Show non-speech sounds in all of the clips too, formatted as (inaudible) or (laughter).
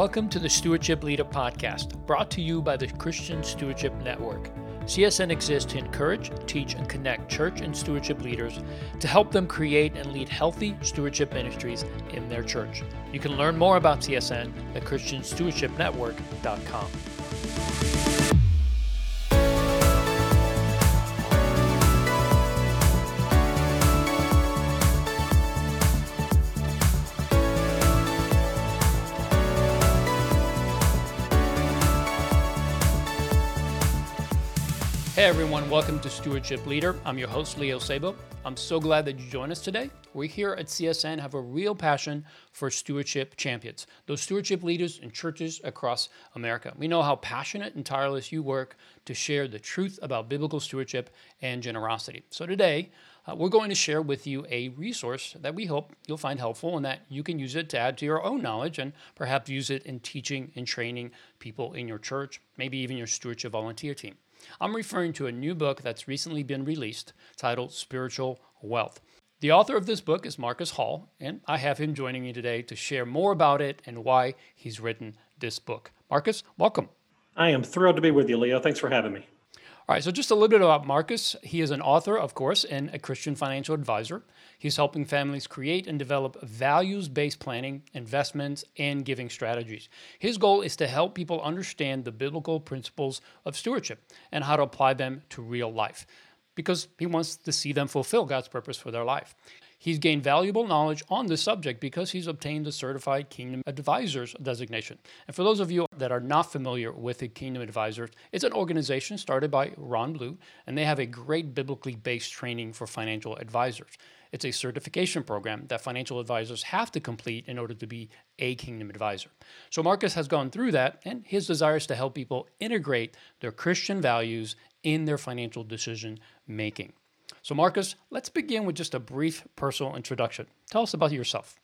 Welcome to the Stewardship Leader Podcast, brought to you by the Christian Stewardship Network. CSN exists to encourage, teach, and connect church and stewardship leaders to help them create and lead healthy stewardship ministries in their church. You can learn more about CSN at ChristianStewardshipNetwork.com. Hey everyone, welcome to Stewardship Leader. I'm your host, Leo Sabo. I'm so glad that you joined us today. We here at CSN have a real passion for stewardship champions, those stewardship leaders in churches across America. We know how passionate and tireless you work to share the truth about biblical stewardship and generosity. So today, uh, we're going to share with you a resource that we hope you'll find helpful and that you can use it to add to your own knowledge and perhaps use it in teaching and training people in your church, maybe even your stewardship volunteer team. I'm referring to a new book that's recently been released titled Spiritual Wealth. The author of this book is Marcus Hall, and I have him joining me today to share more about it and why he's written this book. Marcus, welcome. I am thrilled to be with you, Leo. Thanks for having me. All right, so just a little bit about Marcus. He is an author, of course, and a Christian financial advisor. He's helping families create and develop values based planning, investments, and giving strategies. His goal is to help people understand the biblical principles of stewardship and how to apply them to real life because he wants to see them fulfill God's purpose for their life. He's gained valuable knowledge on this subject because he's obtained the Certified Kingdom Advisors designation. And for those of you that are not familiar with the Kingdom Advisors, it's an organization started by Ron Blue, and they have a great biblically based training for financial advisors. It's a certification program that financial advisors have to complete in order to be a Kingdom Advisor. So Marcus has gone through that, and his desire is to help people integrate their Christian values in their financial decision making. So, Marcus, let's begin with just a brief personal introduction. Tell us about yourself.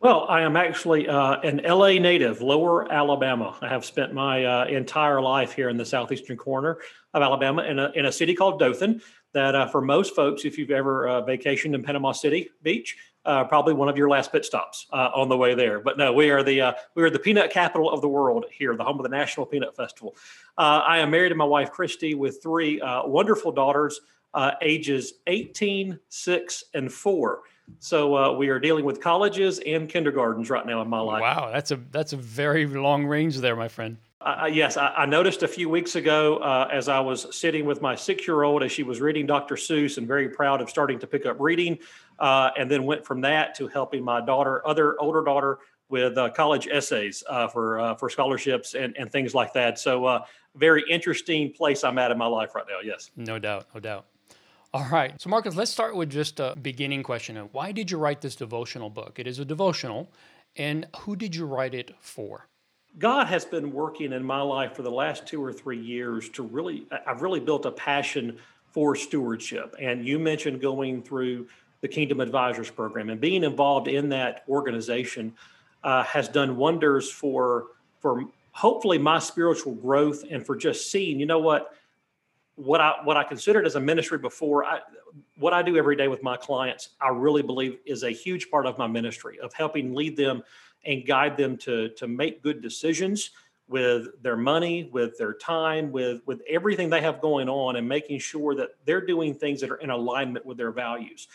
Well, I am actually uh, an LA native, Lower Alabama. I have spent my uh, entire life here in the southeastern corner of Alabama in a, in a city called Dothan. That uh, for most folks, if you've ever uh, vacationed in Panama City Beach, uh, probably one of your last pit stops uh, on the way there. But no, we are the we are the peanut capital of the world here, the home of the National Peanut Festival. I am married to my wife Christy with three wonderful daughters uh, ages 18, 6, and 4. So uh, we are dealing with colleges and kindergartens right now in my life. Wow, that's a that's a very long range there, my friend. Uh, yes, I, I, noticed a few weeks ago uh, as I was sitting with my six-year-old as she was reading Dr. Seuss and very proud of starting to pick up reading, uh, and then went from that to helping my daughter, other older daughter, with uh, college essays uh, for uh, for scholarships and, and things like that. So, very interesting place I'm at in my life right now. Yes, no doubt, no doubt. All right. So, Marcus, let's start with just a beginning question. Why did you write this devotional book? It is a devotional. And who did you write it for? God has been working in my life for the last two or three years to really, I've really built a passion for stewardship. And you mentioned going through the Kingdom Advisors Program and being involved in that organization uh, has done wonders for, for hopefully my spiritual growth and for just seeing, you know what, what I what I considered as a ministry before, I, what I do every day with my clients, I really believe is a huge part of my ministry of helping lead them and guide them to to make good decisions with their money, with their time, with with everything they have going on, and making sure that they're doing things that are in alignment with their values.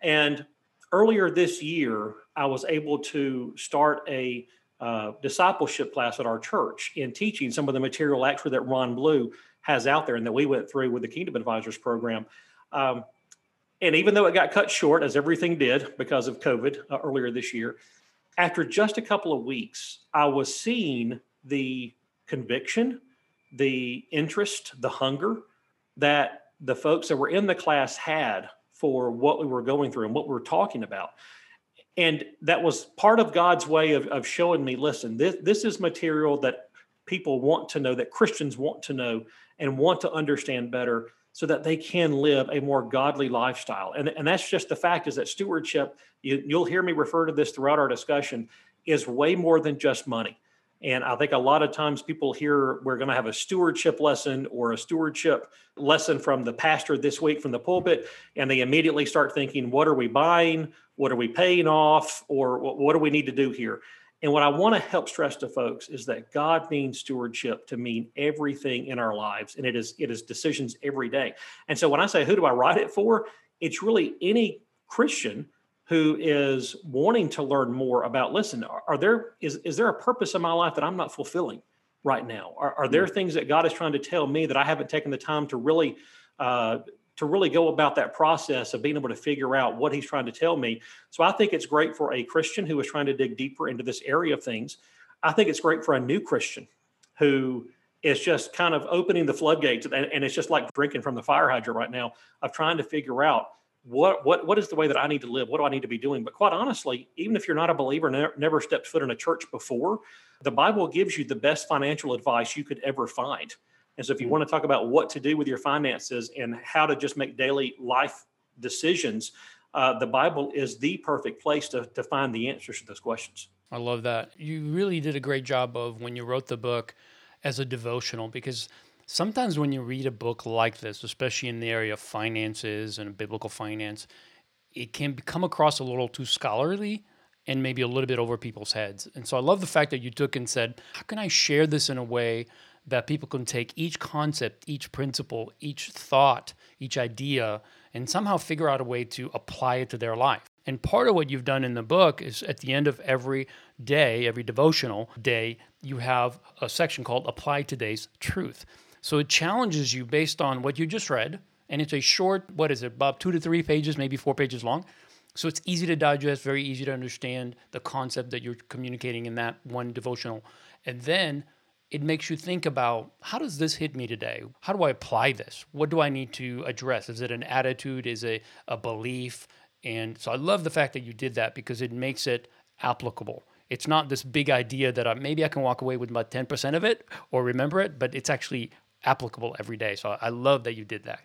And earlier this year, I was able to start a uh, discipleship class at our church in teaching some of the material actually that Ron Blue has out there and that we went through with the Kingdom Advisors program. Um, and even though it got cut short, as everything did because of COVID uh, earlier this year, after just a couple of weeks, I was seeing the conviction, the interest, the hunger that the folks that were in the class had for what we were going through and what we were talking about. And that was part of God's way of, of showing me listen, this, this is material that people want to know, that Christians want to know, and want to understand better so that they can live a more godly lifestyle. And, and that's just the fact is that stewardship, you, you'll hear me refer to this throughout our discussion, is way more than just money. And I think a lot of times people hear we're going to have a stewardship lesson or a stewardship lesson from the pastor this week from the pulpit, and they immediately start thinking, what are we buying? What are we paying off? Or what do we need to do here? And what I want to help stress to folks is that God means stewardship to mean everything in our lives, and it is it is decisions every day. And so when I say who do I write it for, it's really any Christian who is wanting to learn more about listen are, are, there is, is there a purpose in my life that i'm not fulfilling right now are, are there mm. things that god is trying to tell me that i haven't taken the time to really uh, to really go about that process of being able to figure out what he's trying to tell me so i think it's great for a christian who is trying to dig deeper into this area of things i think it's great for a new christian who is just kind of opening the floodgates and, and it's just like drinking from the fire hydrant right now of trying to figure out what what what is the way that I need to live? What do I need to be doing? But quite honestly, even if you're not a believer, never, never stepped foot in a church before, the Bible gives you the best financial advice you could ever find. And so, if you want to talk about what to do with your finances and how to just make daily life decisions, uh, the Bible is the perfect place to, to find the answers to those questions. I love that. You really did a great job of when you wrote the book as a devotional because sometimes when you read a book like this, especially in the area of finances and biblical finance, it can come across a little too scholarly and maybe a little bit over people's heads. And so I love the fact that you took and said, how can I share this in a way that people can take each concept, each principle, each thought, each idea, and somehow figure out a way to apply it to their life? And part of what you've done in the book is at the end of every day, every devotional day, you have a section called Apply Today's Truth. So it challenges you based on what you just read. And it's a short, what is it, about two to three pages, maybe four pages long. So it's easy to digest, very easy to understand the concept that you're communicating in that one devotional. And then it makes you think about how does this hit me today? How do I apply this? What do I need to address? Is it an attitude? Is it a belief? And so I love the fact that you did that because it makes it applicable. It's not this big idea that I, maybe I can walk away with about 10% of it or remember it, but it's actually applicable every day. So I love that you did that.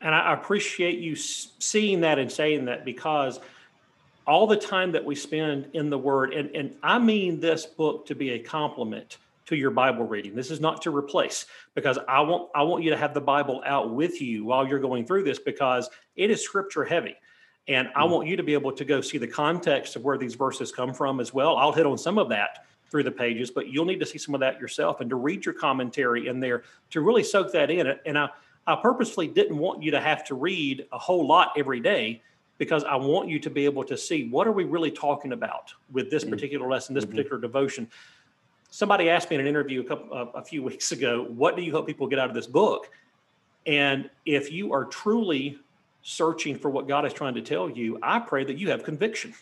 And I appreciate you seeing that and saying that because all the time that we spend in the Word, and, and I mean this book to be a complement to your Bible reading. This is not to replace because I want I want you to have the Bible out with you while you're going through this because it is scripture heavy. And I mm. want you to be able to go see the context of where these verses come from as well. I'll hit on some of that through the pages, but you'll need to see some of that yourself and to read your commentary in there to really soak that in. And I, I purposefully didn't want you to have to read a whole lot every day because I want you to be able to see what are we really talking about with this mm. particular lesson, this mm-hmm. particular devotion. Somebody asked me in an interview a couple uh, a few (laughs) weeks ago, "What do you hope people get out of this book?" And if you are truly searching for what God is trying to tell you, I pray that you have conviction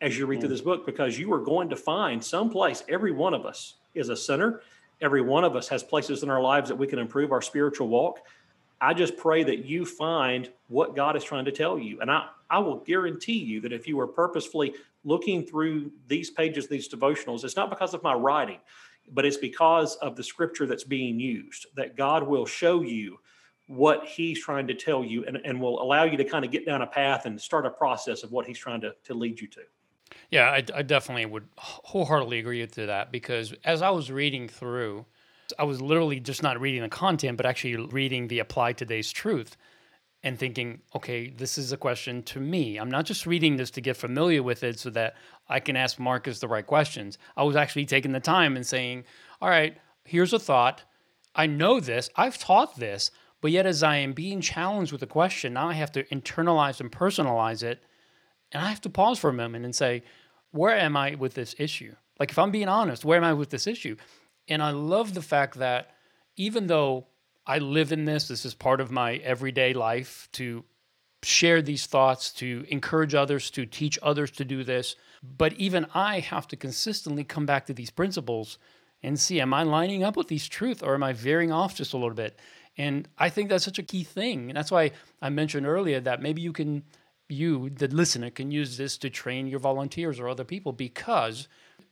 as you read through mm. this book because you are going to find some place, every one of us is a sinner. Every one of us has places in our lives that we can improve our spiritual walk. I just pray that you find what God is trying to tell you. And I, I will guarantee you that if you are purposefully looking through these pages, these devotionals, it's not because of my writing, but it's because of the scripture that's being used, that God will show you what he's trying to tell you and, and will allow you to kind of get down a path and start a process of what he's trying to, to lead you to. Yeah, I, I definitely would wholeheartedly agree to that because as I was reading through, I was literally just not reading the content, but actually reading the apply today's truth and thinking, okay, this is a question to me. I'm not just reading this to get familiar with it so that I can ask Marcus the right questions. I was actually taking the time and saying, all right, here's a thought. I know this, I've taught this, but yet as I am being challenged with a question, now I have to internalize and personalize it. And I have to pause for a moment and say, where am I with this issue? Like, if I'm being honest, where am I with this issue? And I love the fact that even though I live in this, this is part of my everyday life to share these thoughts, to encourage others, to teach others to do this. But even I have to consistently come back to these principles and see am I lining up with these truths or am I veering off just a little bit? And I think that's such a key thing. And that's why I mentioned earlier that maybe you can you, the listener, can use this to train your volunteers or other people because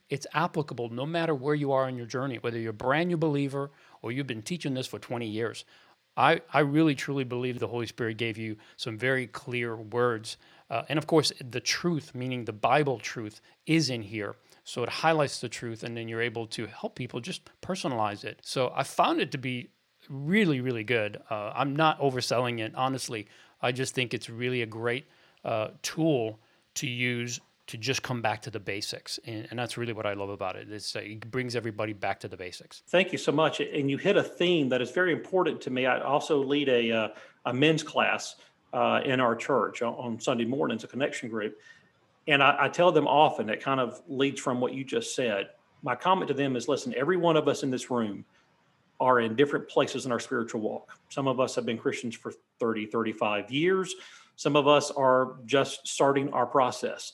it's applicable no matter where you are in your journey, whether you're a brand new believer or you've been teaching this for 20 years. I, I really truly believe the Holy Spirit gave you some very clear words. Uh, and of course, the truth, meaning the Bible truth, is in here. So it highlights the truth, and then you're able to help people just personalize it. So I found it to be really, really good. Uh, I'm not overselling it, honestly. I just think it's really a great uh, tool to use to just come back to the basics. And, and that's really what I love about it. It's, uh, it brings everybody back to the basics. Thank you so much. And you hit a theme that is very important to me. I also lead a, uh, a men's class uh, in our church on Sunday mornings, a connection group. And I, I tell them often, it kind of leads from what you just said. My comment to them is listen, every one of us in this room are in different places in our spiritual walk. Some of us have been Christians for 30, 35 years. Some of us are just starting our process.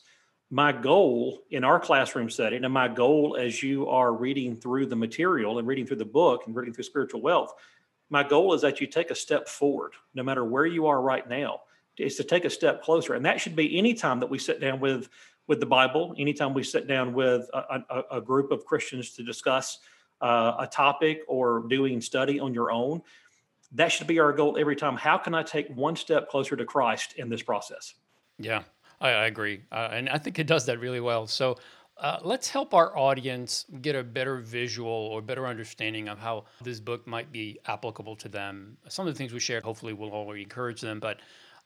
My goal in our classroom setting, and my goal as you are reading through the material and reading through the book and reading through spiritual wealth, my goal is that you take a step forward, no matter where you are right now, is to take a step closer. And that should be any time that we sit down with with the Bible, anytime we sit down with a, a, a group of Christians to discuss uh, a topic or doing study on your own, that should be our goal every time. How can I take one step closer to Christ in this process? Yeah, I, I agree. Uh, and I think it does that really well. So uh, let's help our audience get a better visual or better understanding of how this book might be applicable to them. Some of the things we shared hopefully will already encourage them, but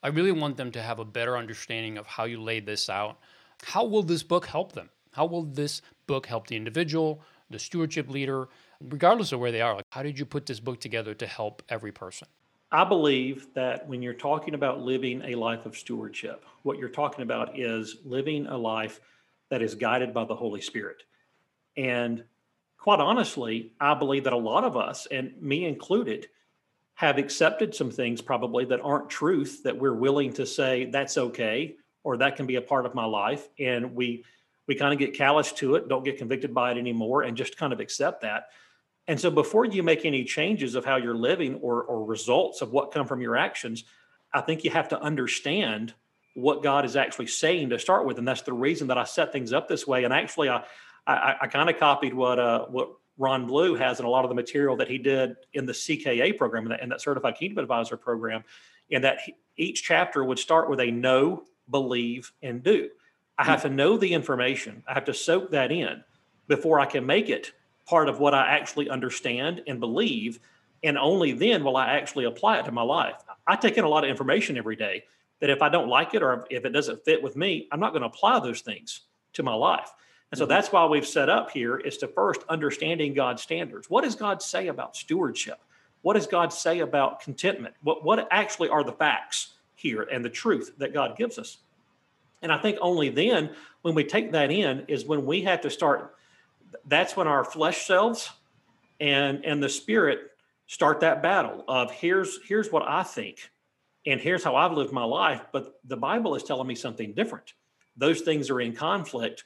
I really want them to have a better understanding of how you laid this out. How will this book help them? How will this book help the individual, the stewardship leader, regardless of where they are? Like, how did you put this book together to help every person? I believe that when you're talking about living a life of stewardship, what you're talking about is living a life that is guided by the Holy Spirit. And quite honestly, I believe that a lot of us, and me included, have accepted some things probably that aren't truth that we're willing to say that's okay or that can be a part of my life and we we kind of get callous to it don't get convicted by it anymore and just kind of accept that and so before you make any changes of how you're living or or results of what come from your actions i think you have to understand what god is actually saying to start with and that's the reason that i set things up this way and actually i i, I kind of copied what uh what Ron Blue has in a lot of the material that he did in the CKA program and that, that Certified Kingdom Advisor program, and that he, each chapter would start with a know, believe, and do. I have to know the information. I have to soak that in before I can make it part of what I actually understand and believe. And only then will I actually apply it to my life. I take in a lot of information every day that if I don't like it or if it doesn't fit with me, I'm not going to apply those things to my life. And so mm-hmm. that's why we've set up here is to first understanding God's standards. What does God say about stewardship? What does God say about contentment? What, what actually are the facts here and the truth that God gives us? And I think only then, when we take that in, is when we have to start. That's when our flesh selves and and the spirit start that battle of here's here's what I think, and here's how I've lived my life. But the Bible is telling me something different. Those things are in conflict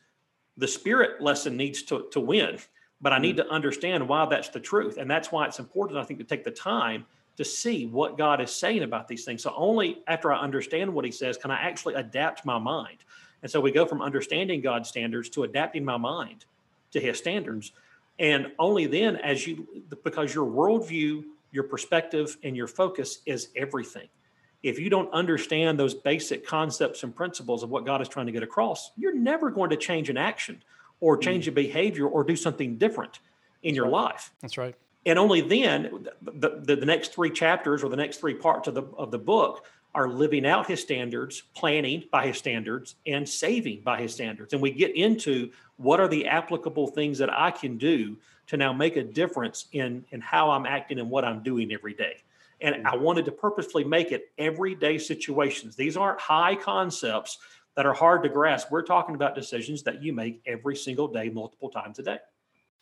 the spirit lesson needs to, to win but i need mm. to understand why that's the truth and that's why it's important i think to take the time to see what god is saying about these things so only after i understand what he says can i actually adapt my mind and so we go from understanding god's standards to adapting my mind to his standards and only then as you because your worldview your perspective and your focus is everything if you don't understand those basic concepts and principles of what God is trying to get across, you're never going to change an action or hmm. change a behavior or do something different in That's your right. life. That's right. And only then, the, the, the, next three chapters or the next three parts of the, of the book are living out his standards, planning by his standards, and saving by his standards. And we get into what are the applicable things that I can do to now make a difference in, in how I'm acting and what I'm doing every day. And mm. I wanted to purposefully make it everyday situations. These aren't high concepts that are hard to grasp. We're talking about decisions that you make every single day, multiple times a day.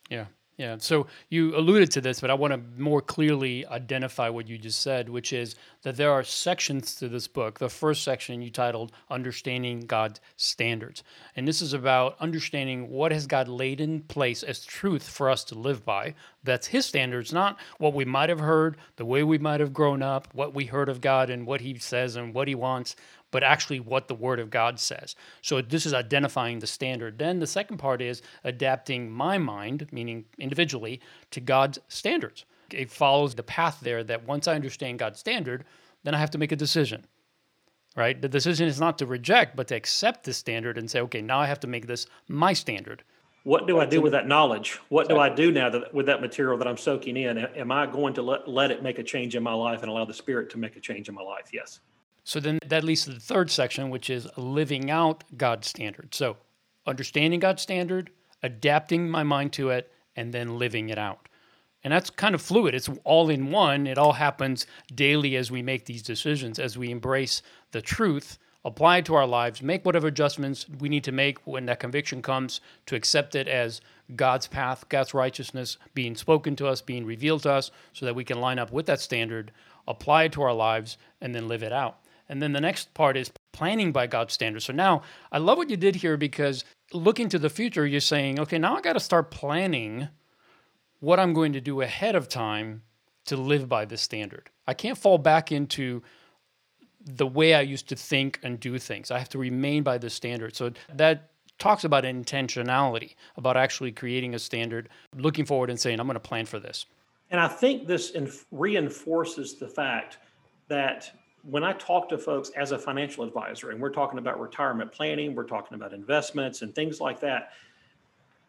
Yeah. Yeah. So you alluded to this, but I want to more clearly identify what you just said, which is that there are sections to this book. The first section you titled Understanding God's Standards. And this is about understanding what has God laid in place as truth for us to live by. That's his standards, not what we might have heard, the way we might have grown up, what we heard of God and what he says and what he wants, but actually what the Word of God says. So this is identifying the standard. Then the second part is adapting my mind, meaning individually, to God's standards. It follows the path there that once I understand God's standard, then I have to make a decision. Right? The decision is not to reject, but to accept the standard and say, okay, now I have to make this my standard. What do I do with that knowledge? What do I do now that, with that material that I'm soaking in? Am I going to let, let it make a change in my life and allow the Spirit to make a change in my life? Yes. So then that leads to the third section, which is living out God's standard. So understanding God's standard, adapting my mind to it, and then living it out. And that's kind of fluid. It's all in one. It all happens daily as we make these decisions, as we embrace the truth, apply it to our lives, make whatever adjustments we need to make when that conviction comes to accept it as God's path, God's righteousness being spoken to us, being revealed to us, so that we can line up with that standard, apply it to our lives, and then live it out. And then the next part is planning by God's standards. So now I love what you did here because looking to the future, you're saying, okay, now I got to start planning what I'm going to do ahead of time to live by this standard. I can't fall back into the way I used to think and do things. I have to remain by the standard. So that talks about intentionality, about actually creating a standard, looking forward and saying, I'm going to plan for this. And I think this reinforces the fact that when I talk to folks as a financial advisor, and we're talking about retirement planning, we're talking about investments and things like that,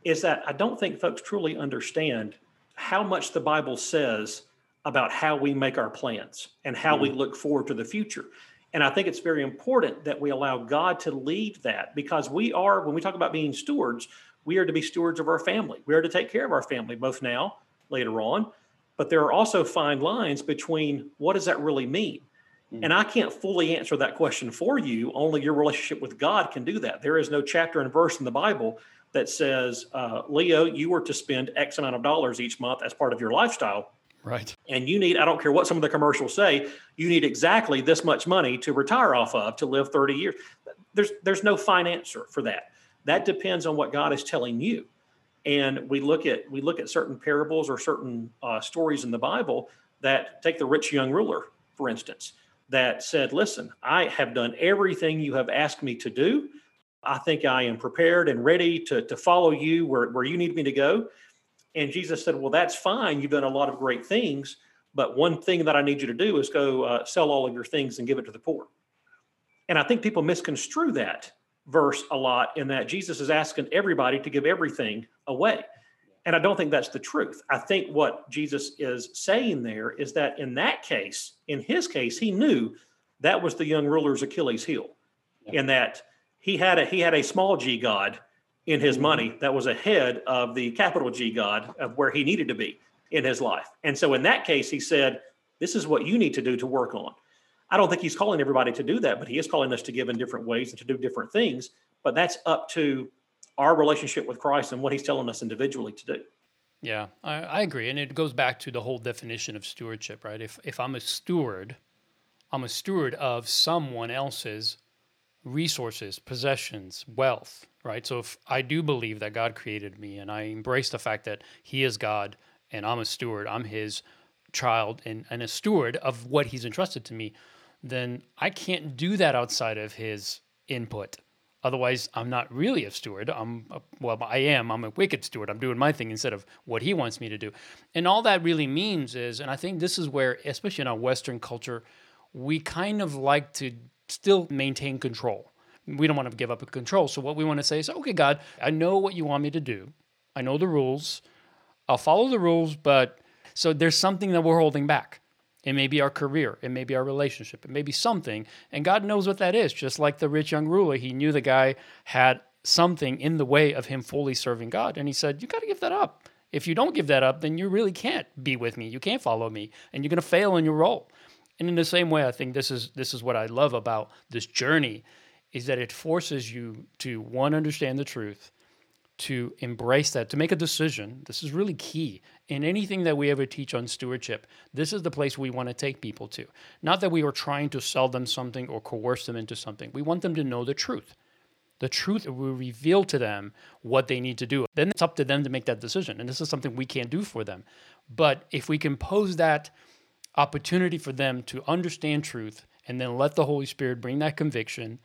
is that I don't think folks truly understand how much the Bible says about how we make our plans and how mm-hmm. we look forward to the future. And I think it's very important that we allow God to lead that because we are, when we talk about being stewards, we are to be stewards of our family. We are to take care of our family, both now, later on. But there are also fine lines between what does that really mean? And I can't fully answer that question for you. Only your relationship with God can do that. There is no chapter and verse in the Bible that says, uh, Leo, you were to spend X amount of dollars each month as part of your lifestyle. Right. And you need, I don't care what some of the commercials say, you need exactly this much money to retire off of to live 30 years. There's there's no fine answer for that. That depends on what God is telling you. And we look at we look at certain parables or certain uh, stories in the Bible that take the rich young ruler, for instance that said, Listen, I have done everything you have asked me to do. I think I am prepared and ready to, to follow you where, where you need me to go. And Jesus said, Well, that's fine. You've done a lot of great things. But one thing that I need you to do is go uh, sell all of your things and give it to the poor. And I think people misconstrue that verse a lot in that Jesus is asking everybody to give everything away. And I don't think that's the truth. I think what Jesus is saying there is that in that case, in his case, he knew that was the young ruler's Achilles heel, yeah. in that he had a he had a small g god in his mm-hmm. money that was ahead of the capital G God of where he needed to be in his life. And so in that case, he said, This is what you need to do to work on. I don't think he's calling everybody to do that, but he is calling us to give in different ways and to do different things. But that's up to our relationship with Christ and what He's telling us individually to do. Yeah, I, I, agree, and it goes back to the whole definition of stewardship, right? If if I'm a steward, I'm a steward of someone else's resources, possessions, wealth, right? So if I do believe that God created me and I embrace the fact that He is God and I'm a steward, I'm His child and, and a steward of what He's entrusted to me, then I can't do that outside of His input. Otherwise, I'm not really a steward. I'm a, well, I am. I'm a wicked steward. I'm doing my thing instead of what he wants me to do. And all that really means is, and I think this is where, especially in our Western culture, we kind of like to still maintain control. We don't want to give up control. So what we want to say is, okay, God, I know what you want me to do. I know the rules. I'll follow the rules, but so there's something that we're holding back. It may be our career. It may be our relationship. It may be something. And God knows what that is. Just like the rich young ruler, he knew the guy had something in the way of him fully serving God. And he said, You got to give that up. If you don't give that up, then you really can't be with me. You can't follow me. And you're going to fail in your role. And in the same way, I think this is this is what I love about this journey is that it forces you to one understand the truth, to embrace that, to make a decision. This is really key in anything that we ever teach on stewardship. This is the place we want to take people to. Not that we are trying to sell them something or coerce them into something. We want them to know the truth. The truth will reveal to them what they need to do. Then it's up to them to make that decision. And this is something we can't do for them. But if we can pose that opportunity for them to understand truth and then let the Holy Spirit bring that conviction,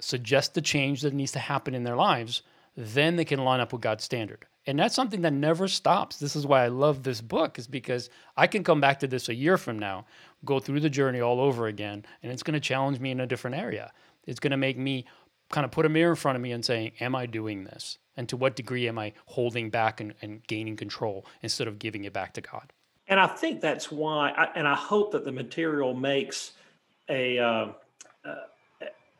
suggest the change that needs to happen in their lives, then they can line up with God's standard. And that's something that never stops. This is why I love this book, is because I can come back to this a year from now, go through the journey all over again, and it's going to challenge me in a different area. It's going to make me kind of put a mirror in front of me and saying, Am I doing this? And to what degree am I holding back and, and gaining control instead of giving it back to God? And I think that's why, I, and I hope that the material makes a, uh, uh,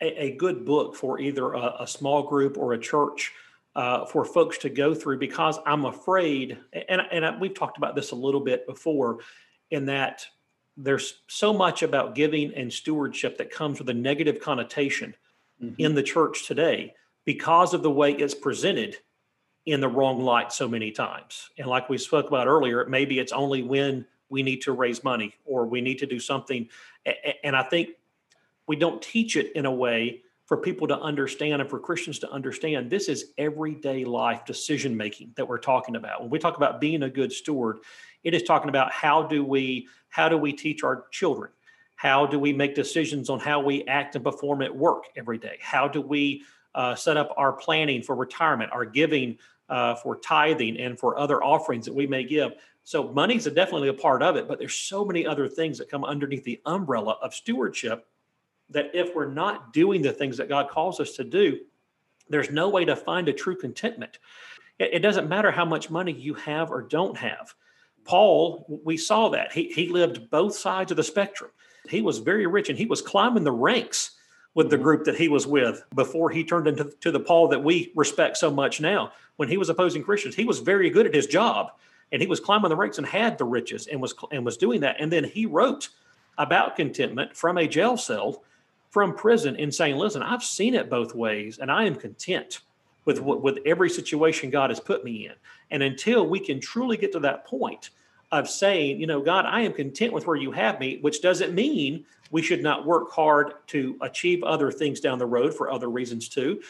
a, good book for either a, a, small group or a church uh, for folks to go through because I'm afraid, and, and we've talked about this a little bit before, in that there's so much about giving and stewardship that comes with a negative connotation mm-hmm. in the church today because of the way it's presented in the wrong light so many times. And like we spoke about earlier, maybe it's only when we need to raise money or we need to do something. And I think we don't teach it in a way for people to understand and for Christians to understand this is everyday life decision making that we're talking about. When we talk about being a good steward, it is talking about how do we how do we teach our children? How do we make decisions on how we act and perform at work every day? How do we uh, set up our planning for retirement, our giving uh, for tithing, and for other offerings that we may give? So money's definitely a part of it, but there's so many other things that come underneath the umbrella of stewardship that if we're not doing the things that God calls us to do, there's no way to find a true contentment. It, it doesn't matter how much money you have or don't have. Paul, we saw that. He, he lived both sides of the spectrum. He was very rich and he was climbing the ranks with the mm-hmm. group that he was with before he turned into to the Paul that we respect so much now. When he was opposing Christians, he was very good at his job and he was climbing the ranks and had the riches and was and was doing that. And then he wrote about contentment from a jail cell from prison and saying, listen, I've seen it both ways and I am content with with every situation God has put me in. And until we can truly get to that point of saying, you know, God, I am content with where you have me, which doesn't mean we should not work hard to achieve other things down the road for other reasons too.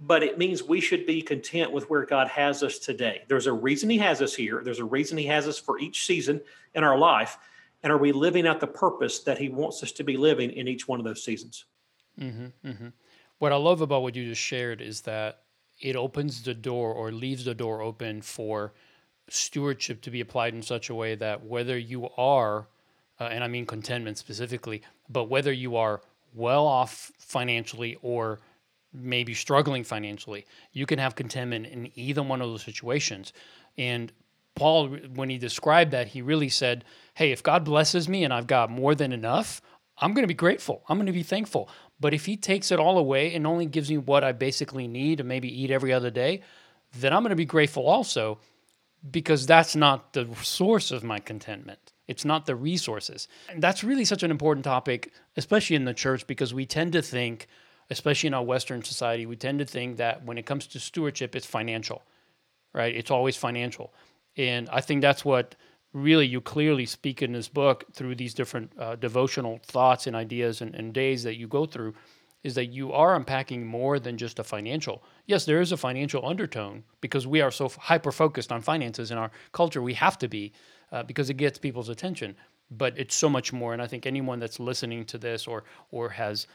But it means we should be content with where God has us today. There's a reason He has us here. There's a reason He has us for each season in our life. And are we living out the purpose that He wants us to be living in each one of those seasons? Mm-hmm, mm-hmm. What I love about what you just shared is that it opens the door or leaves the door open for stewardship to be applied in such a way that whether you are, uh, and I mean contentment specifically, but whether you are well off financially or maybe struggling financially, you can have contentment in either one of those situations. And Paul, when he described that, he really said, Hey, if God blesses me and I've got more than enough, I'm going to be grateful. I'm going to be thankful. But if he takes it all away and only gives me what I basically need to maybe eat every other day, then I'm going to be grateful also because that's not the source of my contentment. It's not the resources. And that's really such an important topic, especially in the church, because we tend to think, especially in our Western society, we tend to think that when it comes to stewardship, it's financial, right? It's always financial. And I think that's what really you clearly speak in this book through these different uh, devotional thoughts and ideas and, and days that you go through is that you are unpacking more than just a financial. Yes, there is a financial undertone because we are so hyper focused on finances in our culture. We have to be uh, because it gets people's attention. But it's so much more. And I think anyone that's listening to this or or has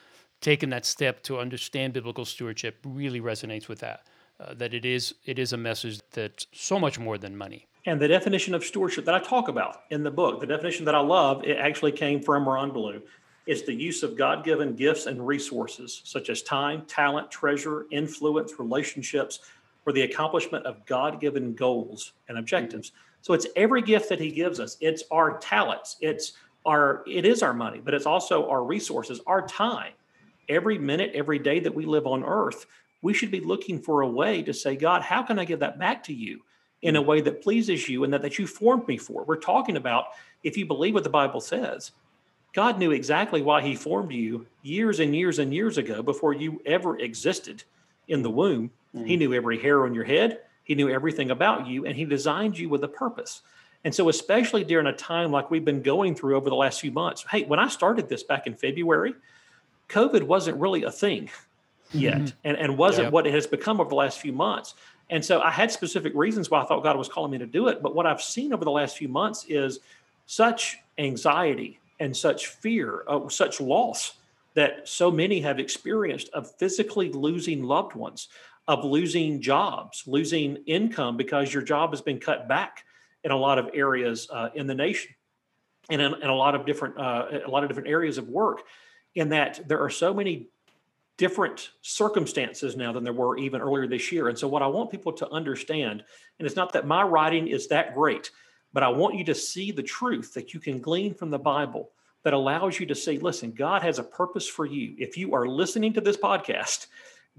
taken that step to understand biblical stewardship really resonates with that. Uh, that it is it is a message that's so much more than money. And the definition of stewardship that I talk about in the book, the definition that I love, it actually came from Ron Blue. It's the use of God given gifts and resources such as time, talent, treasure, influence, relationships for the accomplishment of God given goals and objectives. So it's every gift that He gives us. It's our talents. It's our, it is our money, but it's also our resources, our time. Every minute, every day that we live on earth, we should be looking for a way to say, God, how can I give that back to you? In a way that pleases you and that, that you formed me for. We're talking about if you believe what the Bible says, God knew exactly why He formed you years and years and years ago before you ever existed in the womb. Mm. He knew every hair on your head, He knew everything about you, and He designed you with a purpose. And so, especially during a time like we've been going through over the last few months, hey, when I started this back in February, COVID wasn't really a thing (laughs) yet mm-hmm. and, and wasn't yep. what it has become over the last few months. And so I had specific reasons why I thought God was calling me to do it. But what I've seen over the last few months is such anxiety and such fear, uh, such loss that so many have experienced of physically losing loved ones, of losing jobs, losing income because your job has been cut back in a lot of areas uh, in the nation and in, in a lot of different uh, a lot of different areas of work in that there are so many different circumstances now than there were even earlier this year. And so, what I want people to understand, and it's not that my writing is that great, but I want you to see the truth that you can glean from the Bible that allows you to see listen, God has a purpose for you. If you are listening to this podcast,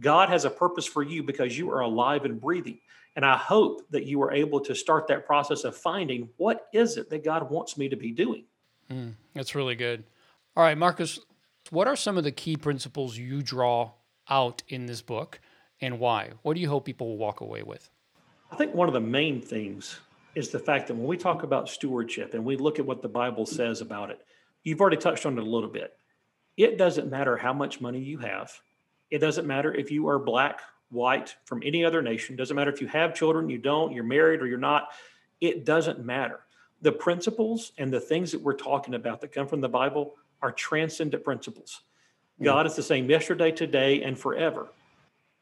God has a purpose for you because you are alive and breathing. And I hope that you are able to start that process of finding what is it that God wants me to be doing. Mm, that's really good. All right, Marcus, what are some of the key principles you draw out in this book and why? What do you hope people will walk away with? I think one of the main things is the fact that when we talk about stewardship and we look at what the Bible says about it, you've already touched on it a little bit. It doesn't matter how much money you have. It doesn't matter if you are black, white, from any other nation. It doesn't matter if you have children, you don't, you're married, or you're not. It doesn't matter. The principles and the things that we're talking about that come from the Bible are transcendent principles. God is the same yesterday, today, and forever.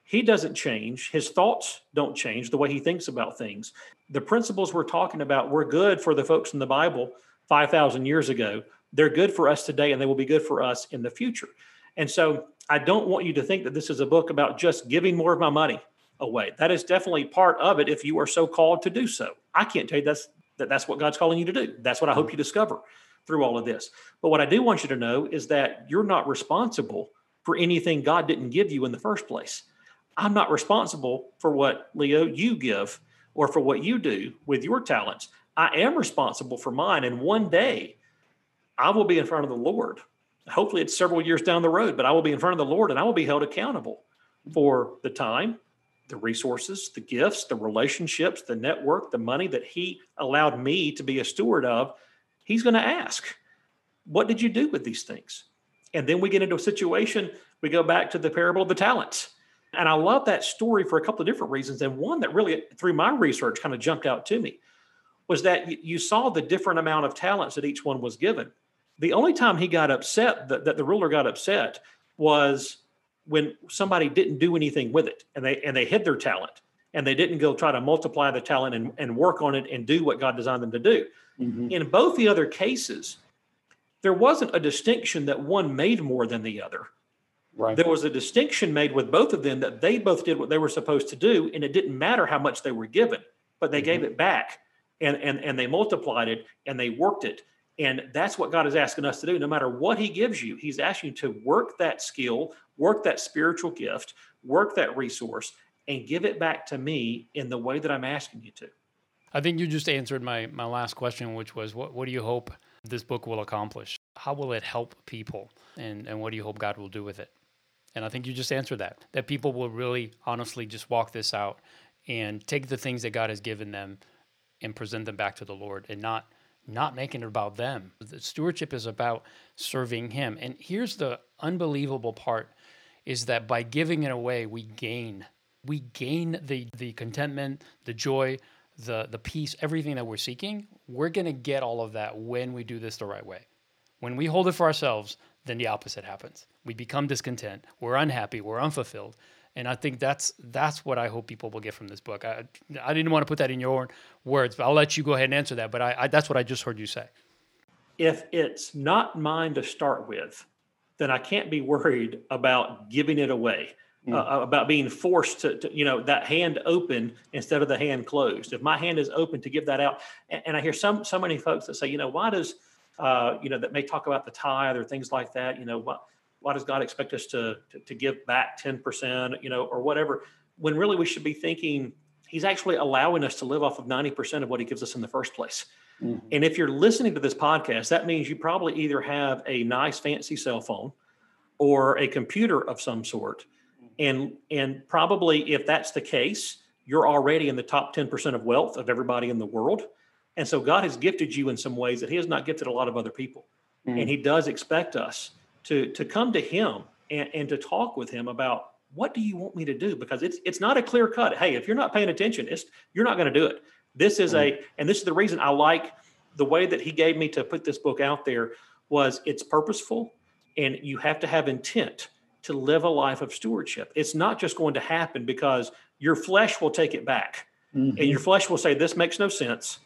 He doesn't change. His thoughts don't change the way he thinks about things. The principles we're talking about were good for the folks in the Bible 5,000 years ago. They're good for us today, and they will be good for us in the future. And so I don't want you to think that this is a book about just giving more of my money away. That is definitely part of it if you are so called to do so. I can't tell you that's that that's what God's calling you to do. That's what I hope mm-hmm. you discover through all of this. But what I do want you to know is that you're not responsible for anything God didn't give you in the first place. I'm not responsible for what Leo you give or for what you do with your talents. I am responsible for mine. And one day I will be in front of the Lord. Hopefully it's several years down the road, but I will be in front of the Lord and I will be held accountable for the time, the resources, the gifts, the relationships, the network, the money that He allowed me to be a steward of. He's going to ask, What did you do with these things? And then we get into a situation, we go back to the parable of the talents and I love that story for a couple of different reasons. And one that really, through my research, kind of jumped out to me was that you saw the different amount of talents that each one was given. The only time he got upset, that, that the ruler got upset, was when somebody didn't do anything with it and they and they hid their talent and they didn't go try to multiply the talent and, and work on it and do what God designed them to do. Mm-hmm. In both the other cases, there wasn't a distinction that one made more than the other. Right. There was a distinction made with both of them that they both did what they were supposed to do, and it didn't matter how much they were given, but they mm-hmm. gave it back and, and, and they multiplied it and they worked it. And that's what God is asking us to do. No matter what He gives you, He's asking you to work that skill, work that spiritual gift, work that resource, and give it back to me in the way that I'm asking you to. I think you just answered my, my last question, which was what, what do you hope this book will accomplish? How will it help people? And, and what do you hope God will do with it? And I think you just answered that, that people will really honestly just walk this out and take the things that God has given them and present them back to the Lord and not not making it about them. The stewardship is about serving him. And here's the unbelievable part is that by giving it away, we gain. We gain the the contentment, the joy, the the peace, everything that we're seeking. We're going to get all of that when we do this the right way. When we hold it for ourselves, then the opposite happens. We become discontent. We're unhappy. We're unfulfilled. And I think that's that's what I hope people will get from this book. I, I didn't want to put that in your words, but I'll let you go ahead and answer that. But I, I that's what I just heard you say. If it's not mine to start with, then I can't be worried about giving it away. Uh, about being forced to, to, you know, that hand open instead of the hand closed. If my hand is open to give that out, and, and I hear some so many folks that say, you know, why does uh, you know, that may talk about the tithe or things like that. You know, what why does God expect us to to, to give back ten percent? You know, or whatever. When really we should be thinking He's actually allowing us to live off of ninety percent of what He gives us in the first place. Mm-hmm. And if you're listening to this podcast, that means you probably either have a nice fancy cell phone or a computer of some sort. And and probably if that's the case, you're already in the top 10% of wealth of everybody in the world. And so God has gifted you in some ways that He has not gifted a lot of other people. Mm. And He does expect us to, to come to Him and, and to talk with Him about what do you want me to do? Because it's it's not a clear cut. Hey, if you're not paying attention, it's you're not going to do it. This is mm. a and this is the reason I like the way that he gave me to put this book out there was it's purposeful and you have to have intent to live a life of stewardship. It's not just going to happen because your flesh will take it back. Mm-hmm. And your flesh will say, This makes no sense.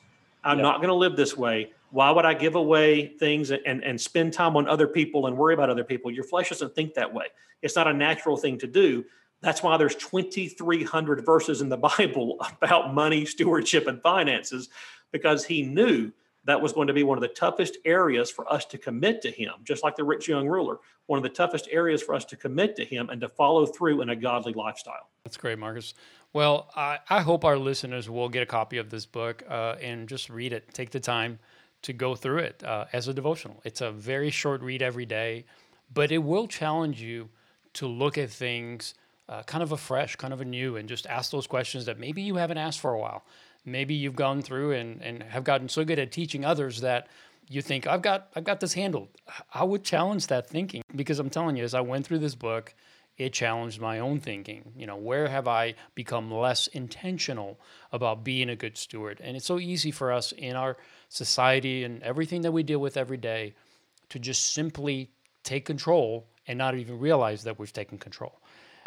I'm yep. not going to live this way. Why would I give away things and, and spend time on other people and worry about other people? Your flesh doesn't think that way. It's not a natural thing to do. That's why there's 2,300 verses in the (laughs) Bible about money, stewardship, and finances, because he knew that was going to be one of the toughest areas for us to commit to him, just like the rich young ruler, one of the toughest areas for us to commit to him and to follow through in a godly lifestyle. That's great, Marcus. Well, I, I hope our listeners will get a copy of this book uh, and just read it. Take the time to go through it uh, as a devotional. It's a very short read every day, but it will challenge you to look at things uh, kind of afresh, kind of anew, and just ask those questions that maybe you haven't asked for a while maybe you've gone through and, and have gotten so good at teaching others that you think I've got I've got this handled. I would challenge that thinking because I'm telling you, as I went through this book, it challenged my own thinking. You know, where have I become less intentional about being a good steward? And it's so easy for us in our society and everything that we deal with every day to just simply take control and not even realize that we've taken control.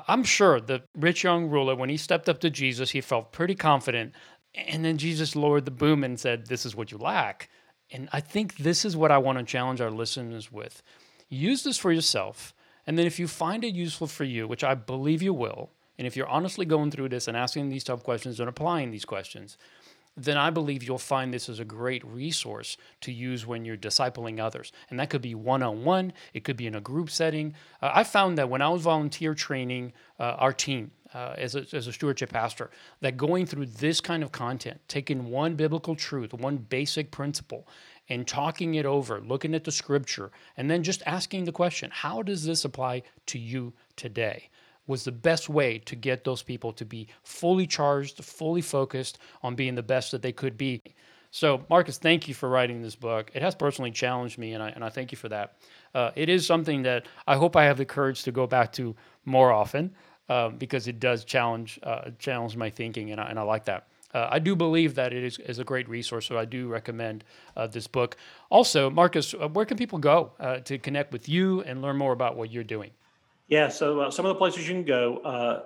I'm sure the rich young ruler, when he stepped up to Jesus, he felt pretty confident and then Jesus lowered the boom and said, This is what you lack. And I think this is what I want to challenge our listeners with. Use this for yourself. And then if you find it useful for you, which I believe you will, and if you're honestly going through this and asking these tough questions and applying these questions, then I believe you'll find this is a great resource to use when you're discipling others. And that could be one on one, it could be in a group setting. Uh, I found that when I was volunteer training uh, our team, uh, as, a, as a stewardship pastor that going through this kind of content, taking one biblical truth, one basic principle, and talking it over, looking at the scripture, and then just asking the question, how does this apply to you today? Was the best way to get those people to be fully charged, fully focused on being the best that they could be. So, Marcus, thank you for writing this book. It has personally challenged me, and I, and I thank you for that. Uh, it is something that I hope I have the courage to go back to more often um, because it does challenge uh, challenge my thinking, and I, and I like that. Uh, I do believe that it is, is a great resource, so I do recommend uh, this book. Also, Marcus, uh, where can people go uh, to connect with you and learn more about what you're doing? Yeah, so uh, some of the places you can go.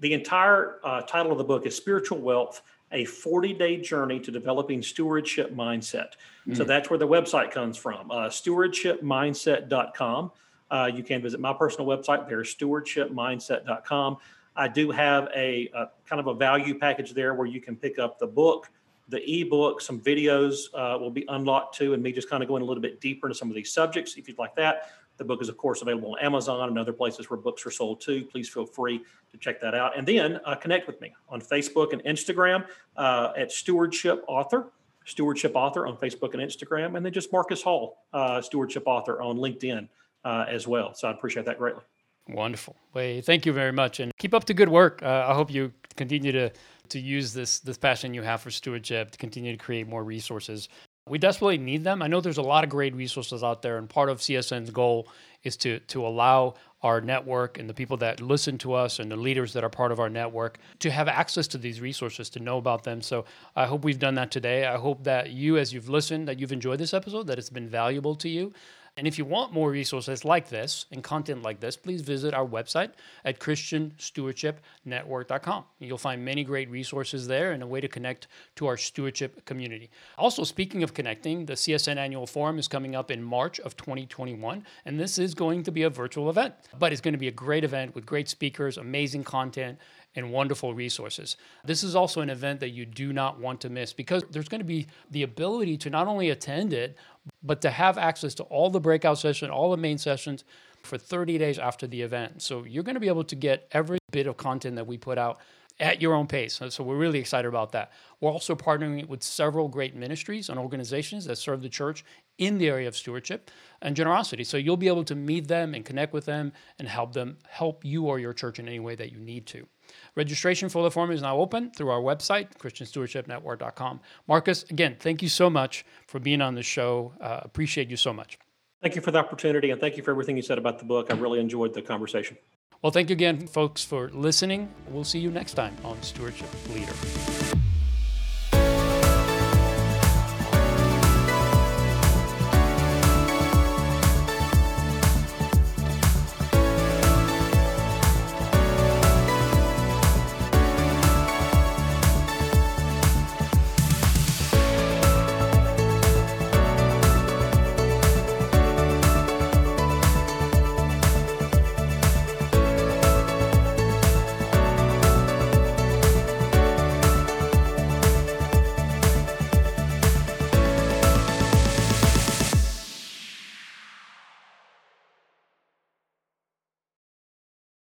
the entire title of the book is Spiritual Wealth a 40 day journey to developing stewardship mindset. Mm. So that's where the website comes from uh, stewardshipmindset.com. Uh, you can visit my personal website there, stewardshipmindset.com. I do have a, a, kind of a value package there where you can pick up the book, the ebook, some videos uh, will be unlocked too, and me just kind of going a little bit deeper into some of these subjects if you'd like that. The book is, of course, available on Amazon and other places where books are sold too. Please feel free to check that out. And then uh, connect with me on Facebook and Instagram uh, at Stewardship Author. Stewardship Author on Facebook and Instagram, and then just Marcus Hall, uh, Stewardship Author on LinkedIn uh, as well. So I appreciate that greatly. Wonderful. Well, thank you very much, and keep up the good work. Uh, I hope you continue to to use this this passion you have for stewardship to continue to create more resources. We desperately need them. I know there's a lot of great resources out there, and part of CSN's goal is to to allow our network and the people that listen to us and the leaders that are part of our network to have access to these resources to know about them so i hope we've done that today i hope that you as you've listened that you've enjoyed this episode that it's been valuable to you and if you want more resources like this and content like this, please visit our website at ChristianStewardshipNetwork.com. You'll find many great resources there and a way to connect to our stewardship community. Also, speaking of connecting, the CSN Annual Forum is coming up in March of 2021, and this is going to be a virtual event, but it's going to be a great event with great speakers, amazing content, and wonderful resources. This is also an event that you do not want to miss because there's going to be the ability to not only attend it, but to have access to all the breakout sessions, all the main sessions for 30 days after the event. So you're going to be able to get every bit of content that we put out at your own pace. So we're really excited about that. We're also partnering with several great ministries and organizations that serve the church in the area of stewardship and generosity. So you'll be able to meet them and connect with them and help them help you or your church in any way that you need to. Registration for the forum is now open through our website, ChristianStewardshipNetwork.com. Marcus, again, thank you so much for being on the show. Uh, appreciate you so much. Thank you for the opportunity and thank you for everything you said about the book. I really enjoyed the conversation. Well, thank you again, folks, for listening. We'll see you next time on Stewardship Leader.